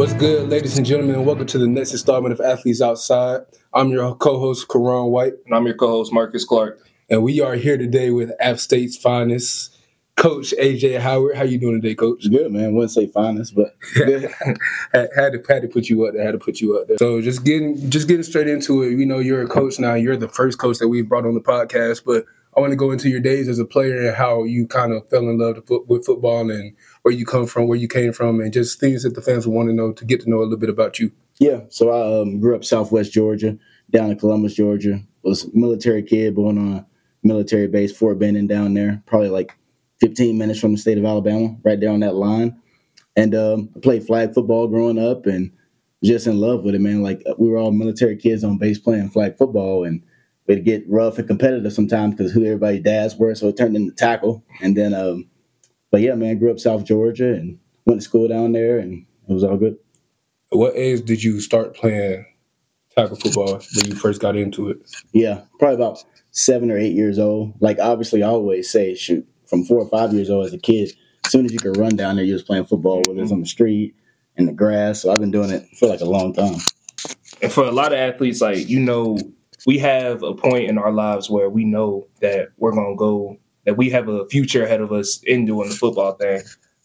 What's good, ladies and gentlemen, and welcome to the next installment of Athletes Outside. I'm your co-host, Karan White. And I'm your co-host, Marcus Clark. And we are here today with App State's finest, Coach AJ Howard. How you doing today, Coach? Good, man. Wouldn't say finest, but had, had, to had to put you up there. Had to put you up there. So just getting just getting straight into it. We know you're a coach now. You're the first coach that we've brought on the podcast, but I want to go into your days as a player and how you kind of fell in love with football and where you come from, where you came from, and just things that the fans want to know to get to know a little bit about you. Yeah, so I um, grew up Southwest Georgia, down in Columbus, Georgia. Was a military kid, born on a military base, Fort Benning down there, probably like 15 minutes from the state of Alabama, right there on that line. And um, I played flag football growing up and just in love with it, man. Like we were all military kids on base playing flag football, and it'd get rough and competitive sometimes because who everybody's dads were. So it turned into tackle. And then, um, but yeah, man, grew up South Georgia and went to school down there, and it was all good. what age did you start playing tackle football when you first got into it? Yeah, probably about seven or eight years old. Like obviously, I always say, shoot, from four or five years old as a kid, as soon as you could run down there, you was playing football, whether it's mm-hmm. on the street, in the grass. So I've been doing it for like a long time. And for a lot of athletes, like you know, we have a point in our lives where we know that we're gonna go, that we have a future ahead of us in doing the football thing.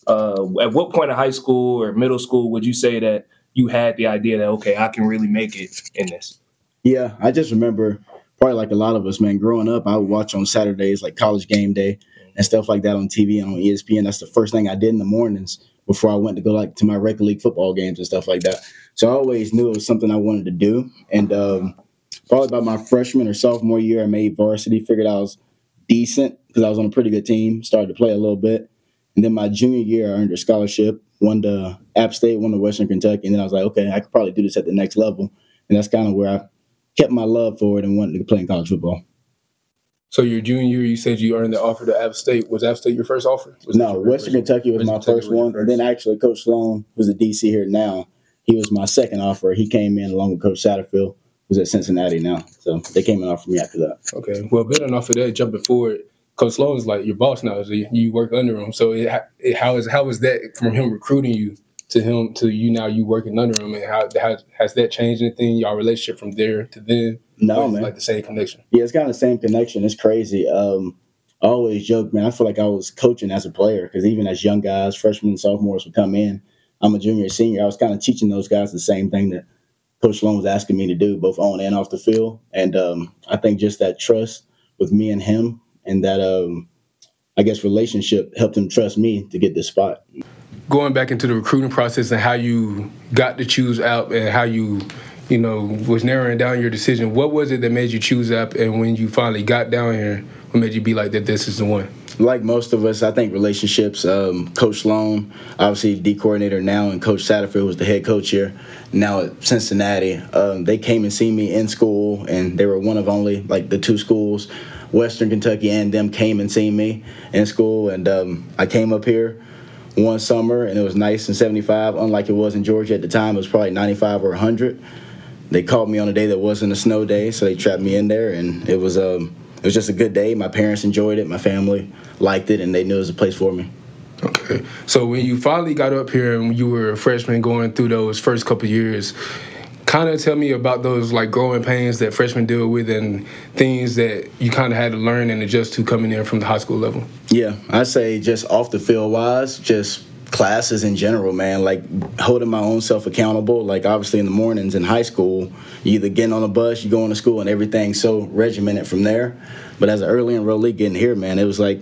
Uh, at what point in high school or middle school would you say that you had the idea that okay, I can really make it in this? Yeah, I just remember probably like a lot of us, man. Growing up, I would watch on Saturdays like college game day and stuff like that on TV and on ESPN. That's the first thing I did in the mornings before I went to go like to my rec league football games and stuff like that. So I always knew it was something I wanted to do. And um, probably about my freshman or sophomore year, I made varsity. Figured I was decent because I was on a pretty good team. Started to play a little bit. And then my junior year, I earned a scholarship. Won to App State, won to Western Kentucky, and then I was like, okay, I could probably do this at the next level. And that's kind of where I kept my love for it and wanted to play in college football. So your junior year, you said you earned the offer to App State. Was App State your first offer? Was no, Western Kentucky was Western my Kentucky first one, first. and then actually Coach Sloan, who's the DC here now, he was my second offer. He came in along with Coach Satterfield, who's at Cincinnati now. So they came in offer me after that. Okay, well, building off of that, jumping forward, Coach Sloan is like your boss now. So you work under him. So it, it, how is how is that from him recruiting you to him to you now you working under him, and how, how has that changed anything? Your relationship from there to then? No, man. Like the same connection. Yeah, it's kind of the same connection. It's crazy. Um, I always joke, man. I feel like I was coaching as a player because even as young guys, freshmen and sophomores would come in. I'm a junior, senior. I was kind of teaching those guys the same thing that Coach Sloan was asking me to do, both on and off the field. And um, I think just that trust with me and him, and that um, I guess relationship helped him trust me to get this spot. Going back into the recruiting process and how you got to choose out and how you you know, was narrowing down your decision, what was it that made you choose up? And when you finally got down here, what made you be like that? This is the one. Like most of us, I think relationships. Um, coach Sloan, obviously D coordinator now, and Coach Satterfield was the head coach here. Now at Cincinnati, um, they came and see me in school, and they were one of only like the two schools, Western Kentucky and them came and seen me in school, and um, I came up here one summer, and it was nice and 75. Unlike it was in Georgia at the time, it was probably 95 or 100 they called me on a day that wasn't a snow day, so they trapped me in there, and it was um it was just a good day. My parents enjoyed it, my family liked it, and they knew it was a place for me. Okay, so when you finally got up here and you were a freshman going through those first couple years, kind of tell me about those like growing pains that freshmen deal with and things that you kind of had to learn and adjust to coming in from the high school level. Yeah, I say just off the field wise, just classes in general, man. Like holding my own self accountable. Like obviously in the mornings in high school, you either getting on a bus, you going to school, and everything's so regimented from there. But as an early enrollee getting here, man, it was like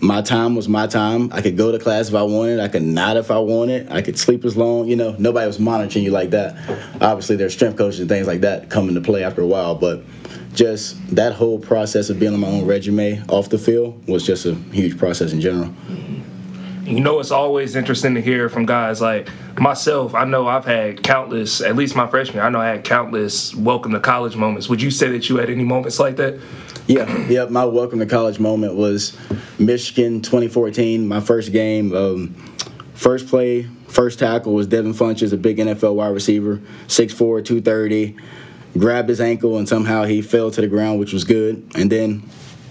my time was my time. I could go to class if I wanted. I could not if I wanted. I could sleep as long. You know, nobody was monitoring you like that. Obviously, there's strength coaches and things like that come into play after a while, but just that whole process of being on my own resume off the field was just a huge process in general. You know, it's always interesting to hear from guys like myself. I know I've had countless, at least my freshman, I know I had countless welcome to college moments. Would you say that you had any moments like that? Yeah, yeah. My welcome to college moment was Michigan 2014, my first game. Um, first play, first tackle was Devin Funchess, a big NFL wide receiver, 6'4, 230. Grabbed his ankle and somehow he fell to the ground, which was good. And then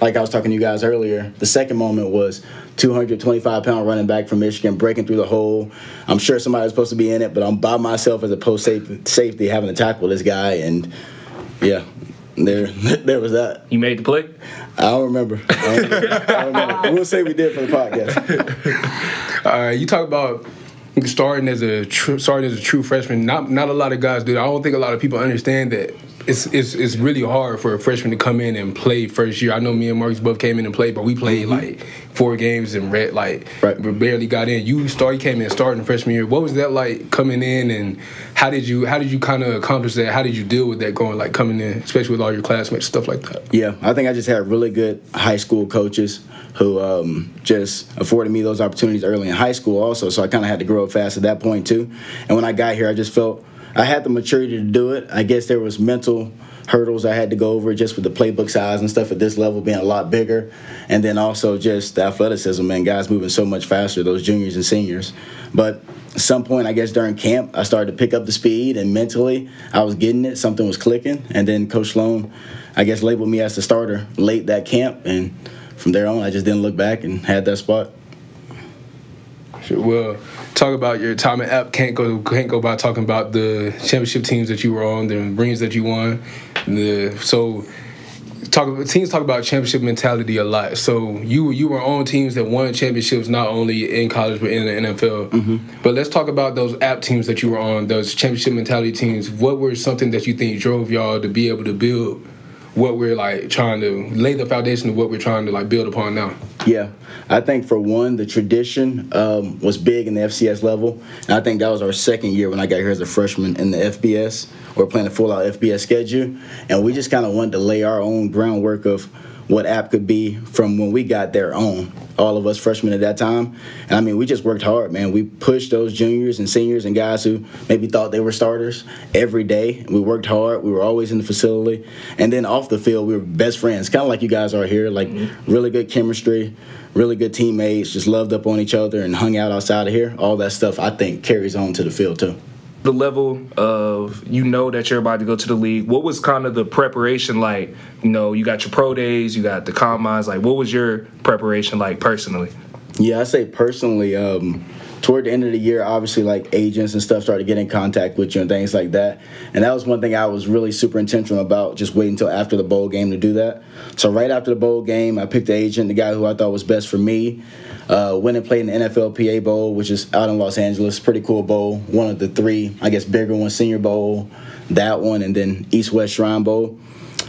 like I was talking to you guys earlier, the second moment was 225 pound running back from Michigan breaking through the hole. I'm sure somebody was supposed to be in it, but I'm by myself as a post safety having to tackle this guy, and yeah, there, there was that. You made the play. I don't remember. I don't remember. I don't remember. We'll say we did for the podcast. All right, you talk about starting as a true, starting as a true freshman. Not not a lot of guys do. I don't think a lot of people understand that it's it's it's really hard for a freshman to come in and play first year. I know me and Marcus both came in and played, but we played mm-hmm. like four games and read like right. we barely got in. You started came in starting freshman year. What was that like coming in and how did you how did you kind of accomplish that? How did you deal with that going like coming in, especially with all your classmates stuff like that? Yeah, I think I just had really good high school coaches who um, just afforded me those opportunities early in high school also. So I kind of had to grow up fast at that point too. And when I got here, I just felt I had the maturity to do it. I guess there was mental hurdles I had to go over just with the playbook size and stuff at this level being a lot bigger, and then also just the athleticism and guys moving so much faster, those juniors and seniors. But some point, I guess during camp, I started to pick up the speed, and mentally, I was getting it. Something was clicking, and then Coach Sloan, I guess, labeled me as the starter late that camp, and from there on, I just didn't look back and had that spot. Well, talk about your time at App. Can't go can't go by talking about the championship teams that you were on, the rings that you won. The so talk teams talk about championship mentality a lot. So you you were on teams that won championships not only in college but in the NFL. Mm-hmm. But let's talk about those app teams that you were on, those championship mentality teams. What were something that you think drove y'all to be able to build what we're like trying to lay the foundation of what we're trying to like build upon now. Yeah, I think for one, the tradition um, was big in the FCS level, and I think that was our second year when I got here as a freshman in the FBS. We are playing a full out FBS schedule, and we just kind of wanted to lay our own groundwork of what app could be from when we got there on all of us freshmen at that time. And i mean we just worked hard man. We pushed those juniors and seniors and guys who maybe thought they were starters every day. We worked hard. We were always in the facility. And then off the field we were best friends kind of like you guys are here like mm-hmm. really good chemistry really good teammates just loved up on each other and hung out outside of here. All that stuff i think carries on to the field too the level of you know that you're about to go to the league. What was kind of the preparation like? You know you got your pro days you got the combines. Like what was your preparation like personally? Yeah i say personally um, toward the end of the year obviously like agents and stuff started getting in contact with you and things like that. And that was one thing i was really super intentional about just waiting until after the bowl game to do that. So right after the bowl game i picked the agent the guy who i thought was best for me uh, went and played in the NFLPA Bowl, which is out in Los Angeles. Pretty cool bowl. One of the three, I guess, bigger ones, Senior Bowl, that one, and then East West Shrine Bowl.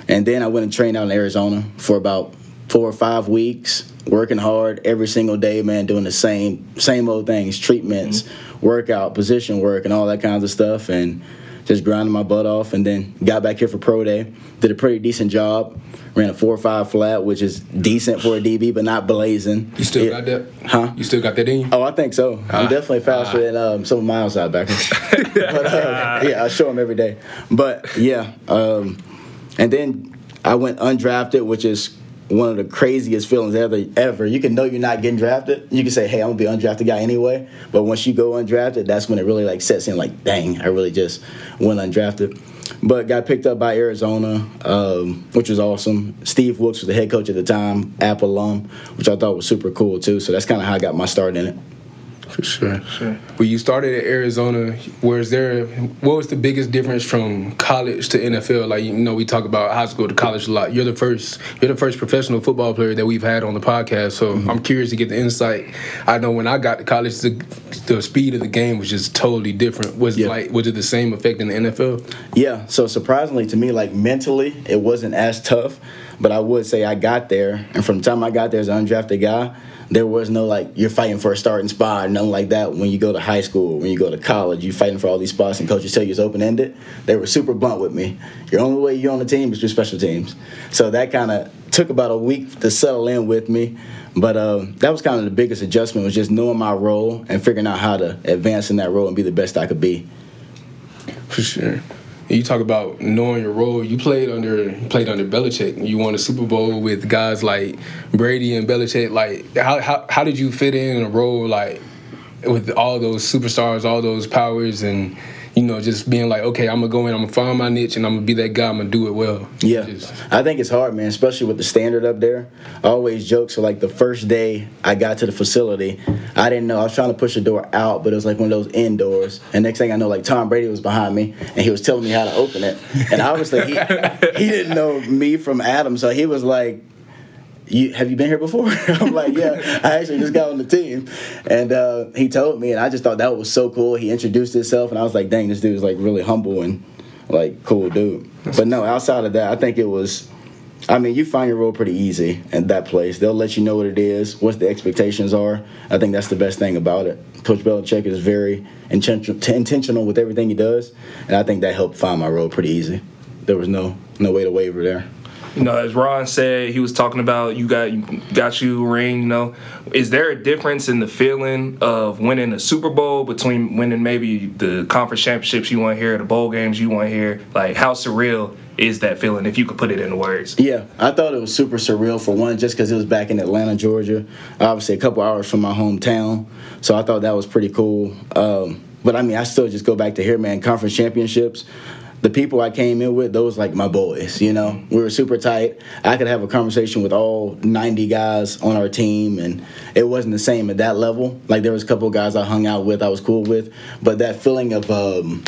And then I went and trained out in Arizona for about four or five weeks, working hard every single day, man, doing the same same old things, treatments, mm-hmm. workout, position work, and all that kinds of stuff, and just grinding my butt off. And then got back here for pro day, did a pretty decent job ran a four or five flat, which is decent for a DB, but not blazing. You still it, got that? Huh? You still got that in you? Oh, I think so. I'm definitely faster than um, some of my outside backers. but uh, yeah, I show them every day. But yeah, um, and then I went undrafted, which is one of the craziest feelings ever. Ever. You can know you're not getting drafted. You can say, "Hey, I'm gonna be undrafted guy anyway." But once you go undrafted, that's when it really like sets in. Like, dang, I really just went undrafted but got picked up by Arizona, um, which was awesome. Steve Wilks was the head coach at the time, App alum, which I thought was super cool too. So that's kind of how I got my start in it. For sure. sure. When you started at Arizona, was there what was the biggest difference from college to NFL? Like you know, we talk about high school to college a lot. You're the first you're the first professional football player that we've had on the podcast. So mm-hmm. I'm curious to get the insight. I know when I got to college, the, the speed of the game was just totally different. Was yeah. like was it the same effect in the NFL? Yeah. So surprisingly to me, like mentally, it wasn't as tough. But I would say I got there, and from the time I got there as an undrafted guy, there was no like you're fighting for a starting spot, nothing like that. When you go to high school, when you go to college, you fighting for all these spots, and coaches tell you it's open ended. They were super blunt with me. Your only way you're on the team is through special teams. So that kind of took about a week to settle in with me. But um, that was kind of the biggest adjustment was just knowing my role and figuring out how to advance in that role and be the best I could be. For sure you talk about knowing your role. You played under played under Belichick. You won a Super Bowl with guys like Brady and Belichick. Like, how how, how did you fit in a role like with all those superstars, all those powers, and you know, just being like, okay, I'm gonna go in, I'm gonna find my niche, and I'm gonna be that guy. I'm gonna do it well. Yeah, Just- I think it's hard, man, especially with the standard up there. I always joke. So, like the first day I got to the facility, I didn't know I was trying to push the door out, but it was like one of those indoors. And next thing I know, like Tom Brady was behind me, and he was telling me how to open it. And obviously, he he didn't know me from Adam, so he was like. You, have you been here before? I'm like, yeah, I actually just got on the team. And uh, he told me, and I just thought that was so cool. He introduced himself, and I was like, dang, this dude is like really humble and like cool dude. But no, outside of that, I think it was. I mean, you find your role pretty easy at that place. They'll let you know what it is, what the expectations are. I think that's the best thing about it. Coach Belichick is very intention- intentional with everything he does, and I think that helped find my role pretty easy. There was no no way to waver there. You know, as Ron said, he was talking about you got you got you ring. You know, is there a difference in the feeling of winning a Super Bowl between winning maybe the conference championships you want here, the bowl games you want here? Like, how surreal is that feeling if you could put it into words? Yeah, I thought it was super surreal for one, just because it was back in Atlanta, Georgia, obviously a couple hours from my hometown. So I thought that was pretty cool. Um, but I mean, I still just go back to here, man. Conference championships. The people I came in with, those like my boys. You know, we were super tight. I could have a conversation with all 90 guys on our team, and it wasn't the same at that level. Like there was a couple guys I hung out with, I was cool with, but that feeling of um,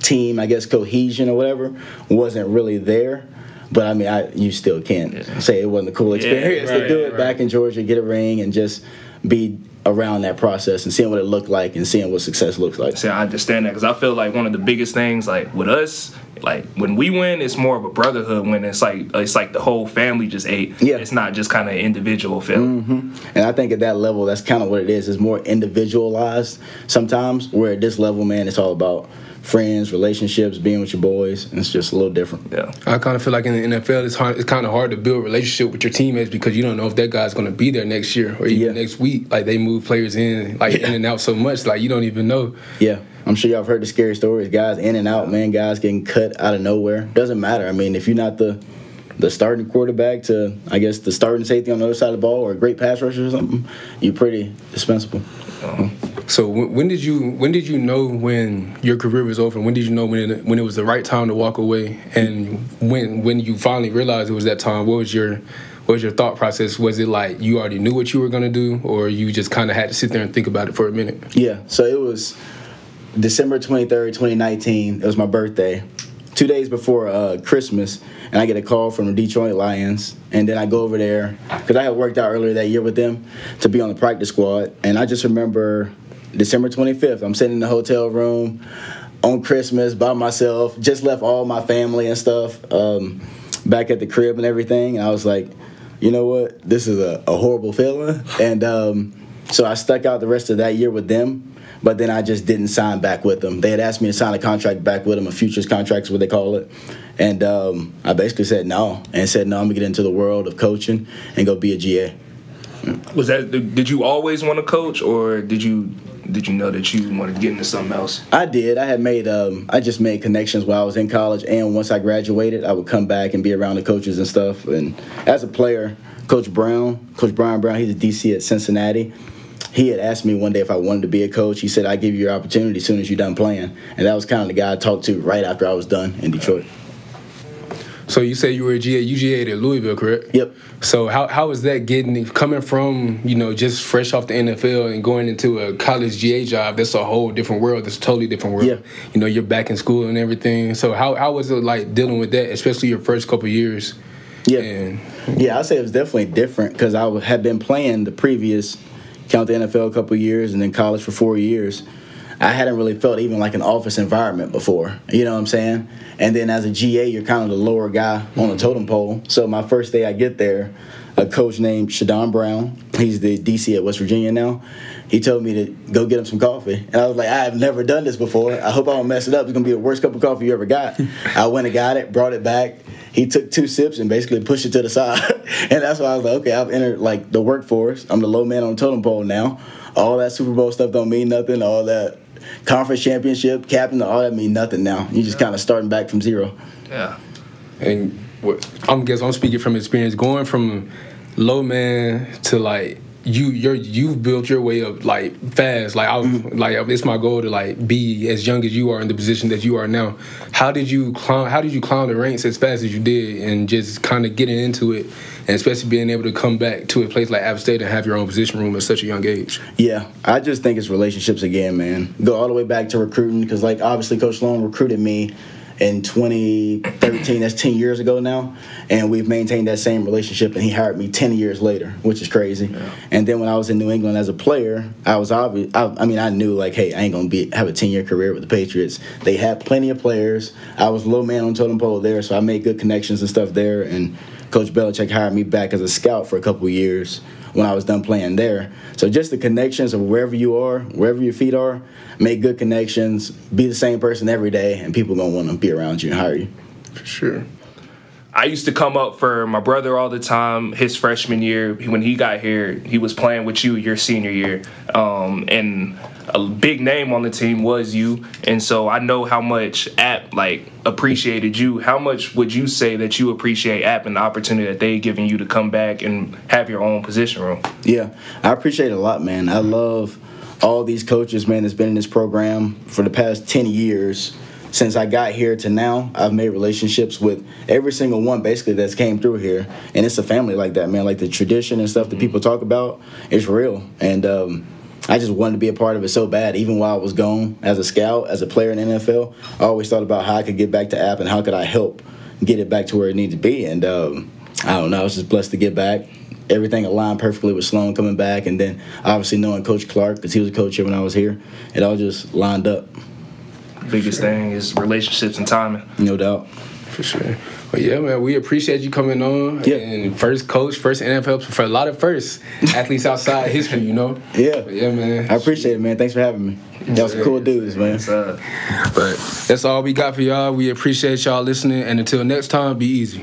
team, I guess cohesion or whatever, wasn't really there. But I mean, I you still can't say it wasn't a cool experience to right, do it right. back in Georgia, get a ring, and just be around that process and seeing what it looked like and seeing what success looks like. See, I understand that because I feel like one of the biggest things, like with us, like when we win, it's more of a brotherhood. When it's like it's like the whole family just ate. Yeah. it's not just kind of individual feeling. Mm-hmm. And I think at that level, that's kind of what it is. It's more individualized sometimes. Where at this level, man, it's all about friends, relationships, being with your boys. And it's just a little different. Yeah. I kind of feel like in the NFL, it's hard. It's kind of hard to build a relationship with your teammates because you don't know if that guy's going to be there next year or even Yeah. next week. Like they move players in, like in and out so much, like you don't even know. Yeah, I'm sure y'all have heard the scary stories. Guys in and out, man. Guys getting cut out of nowhere. Doesn't matter. I mean, if you're not the the starting quarterback to, I guess, the starting safety on the other side of the ball or a great pass rusher or something, you're pretty dispensable. Uh-huh. So when, when did you when did you know when your career was over? When did you know when it, when it was the right time to walk away? And when when you finally realized it was that time, what was your what was your thought process? Was it like you already knew what you were gonna do, or you just kind of had to sit there and think about it for a minute? Yeah, so it was December 23rd, 2019. It was my birthday. Two days before uh, Christmas, and I get a call from the Detroit Lions. And then I go over there because I had worked out earlier that year with them to be on the practice squad. And I just remember December 25th, I'm sitting in the hotel room on Christmas by myself, just left all my family and stuff um, back at the crib and everything. And I was like, you know what? This is a, a horrible feeling. And um, so I stuck out the rest of that year with them, but then I just didn't sign back with them. They had asked me to sign a contract back with them, a futures contract is what they call it. And um, I basically said no, and said no, I'm gonna get into the world of coaching and go be a GA. Was that did you always want to coach, or did you did you know that you wanted to get into something else? I did. I had made. Um, I just made connections while I was in college, and once I graduated, I would come back and be around the coaches and stuff. And as a player, Coach Brown, Coach Bryan Brown, he's a DC at Cincinnati. He had asked me one day if I wanted to be a coach. He said, "I give you your opportunity as soon as you're done playing." And that was kind of the guy I talked to right after I was done in Detroit. So you say you were a GA, you GA'd at Louisville, correct? Yep. So how how was that getting coming from you know just fresh off the NFL and going into a college GA job? That's a whole different world. That's a totally different world. Yeah. You know, you're back in school and everything. So how how was it like dealing with that, especially your first couple years? Yeah. And Yeah, I'd say it was definitely different because I had been playing the previous, count the NFL a couple years and then college for four years. I hadn't really felt even like an office environment before. You know what I'm saying? And then as a GA, you're kind of the lower guy on the mm-hmm. totem pole. So my first day I get there, a coach named Shadon Brown, he's the DC at West Virginia now. He told me to go get him some coffee. And I was like, I have never done this before. I hope I don't mess it up. It's gonna be the worst cup of coffee you ever got. I went and got it, brought it back. He took two sips and basically pushed it to the side. and that's why I was like, okay, I've entered like the workforce. I'm the low man on the totem pole now. All that Super Bowl stuff don't mean nothing. All that conference championship, captain, all that mean nothing now. You just kind of starting back from zero. Yeah. and what I'm guess I'm speaking from experience, going from low man to like you you're you've built your way up like fast. Like I mm-hmm. like it's my goal to like be as young as you are in the position that you are now. How did you climb? How did you climb the ranks as fast as you did, and just kind of getting into it, and especially being able to come back to a place like App State and have your own position room at such a young age? Yeah, I just think it's relationships again, man. Go all the way back to recruiting because, like, obviously, Coach Sloan recruited me in 2013. That's 10 years ago now, and we've maintained that same relationship. And he hired me 10 years later, which is crazy. Yeah. And then when I was in New England as a player, I was obvious. I, I mean, I knew like, hey, I ain't gonna be have a 10 year career with the Patriots. They had plenty of players. I was low man on totem pole there, so I made good connections and stuff there. And Coach Belichick hired me back as a scout for a couple years when I was done playing there. So just the connections of wherever you are, wherever your feet are, make good connections, be the same person every day, and people gonna want to be around you and hire you. For sure. I used to come up for my brother all the time. His freshman year, when he got here, he was playing with you your senior year, um, and a big name on the team was you. And so I know how much App like appreciated you. How much would you say that you appreciate App and the opportunity that they given you to come back and have your own position room? Yeah, I appreciate it a lot, man. I love all these coaches, man, that's been in this program for the past 10 years. Since I got here to now, I've made relationships with every single one basically that's came through here. And it's a family like that, man. Like the tradition and stuff that people talk about it's real. And um, I just wanted to be a part of it so bad, even while I was gone as a scout, as a player in the NFL. I always thought about how I could get back to App and how could I help get it back to where it needs to be. And um, I don't know, I was just blessed to get back everything aligned perfectly with Sloan coming back, and then obviously knowing Coach Clark because he was a coach here when I was here. It all just lined up, Biggest thing is relationships and timing. no doubt. For sure. But yeah, man, we appreciate you coming on. Yeah. And first coach, first NFL for a lot of first athletes outside history, you know. Yeah. But yeah, man. I appreciate it, man. Thanks for having me. Y'all some cool dudes, man. So, But that's all we got for y'all. We appreciate y'all listening, and until next time, be easy.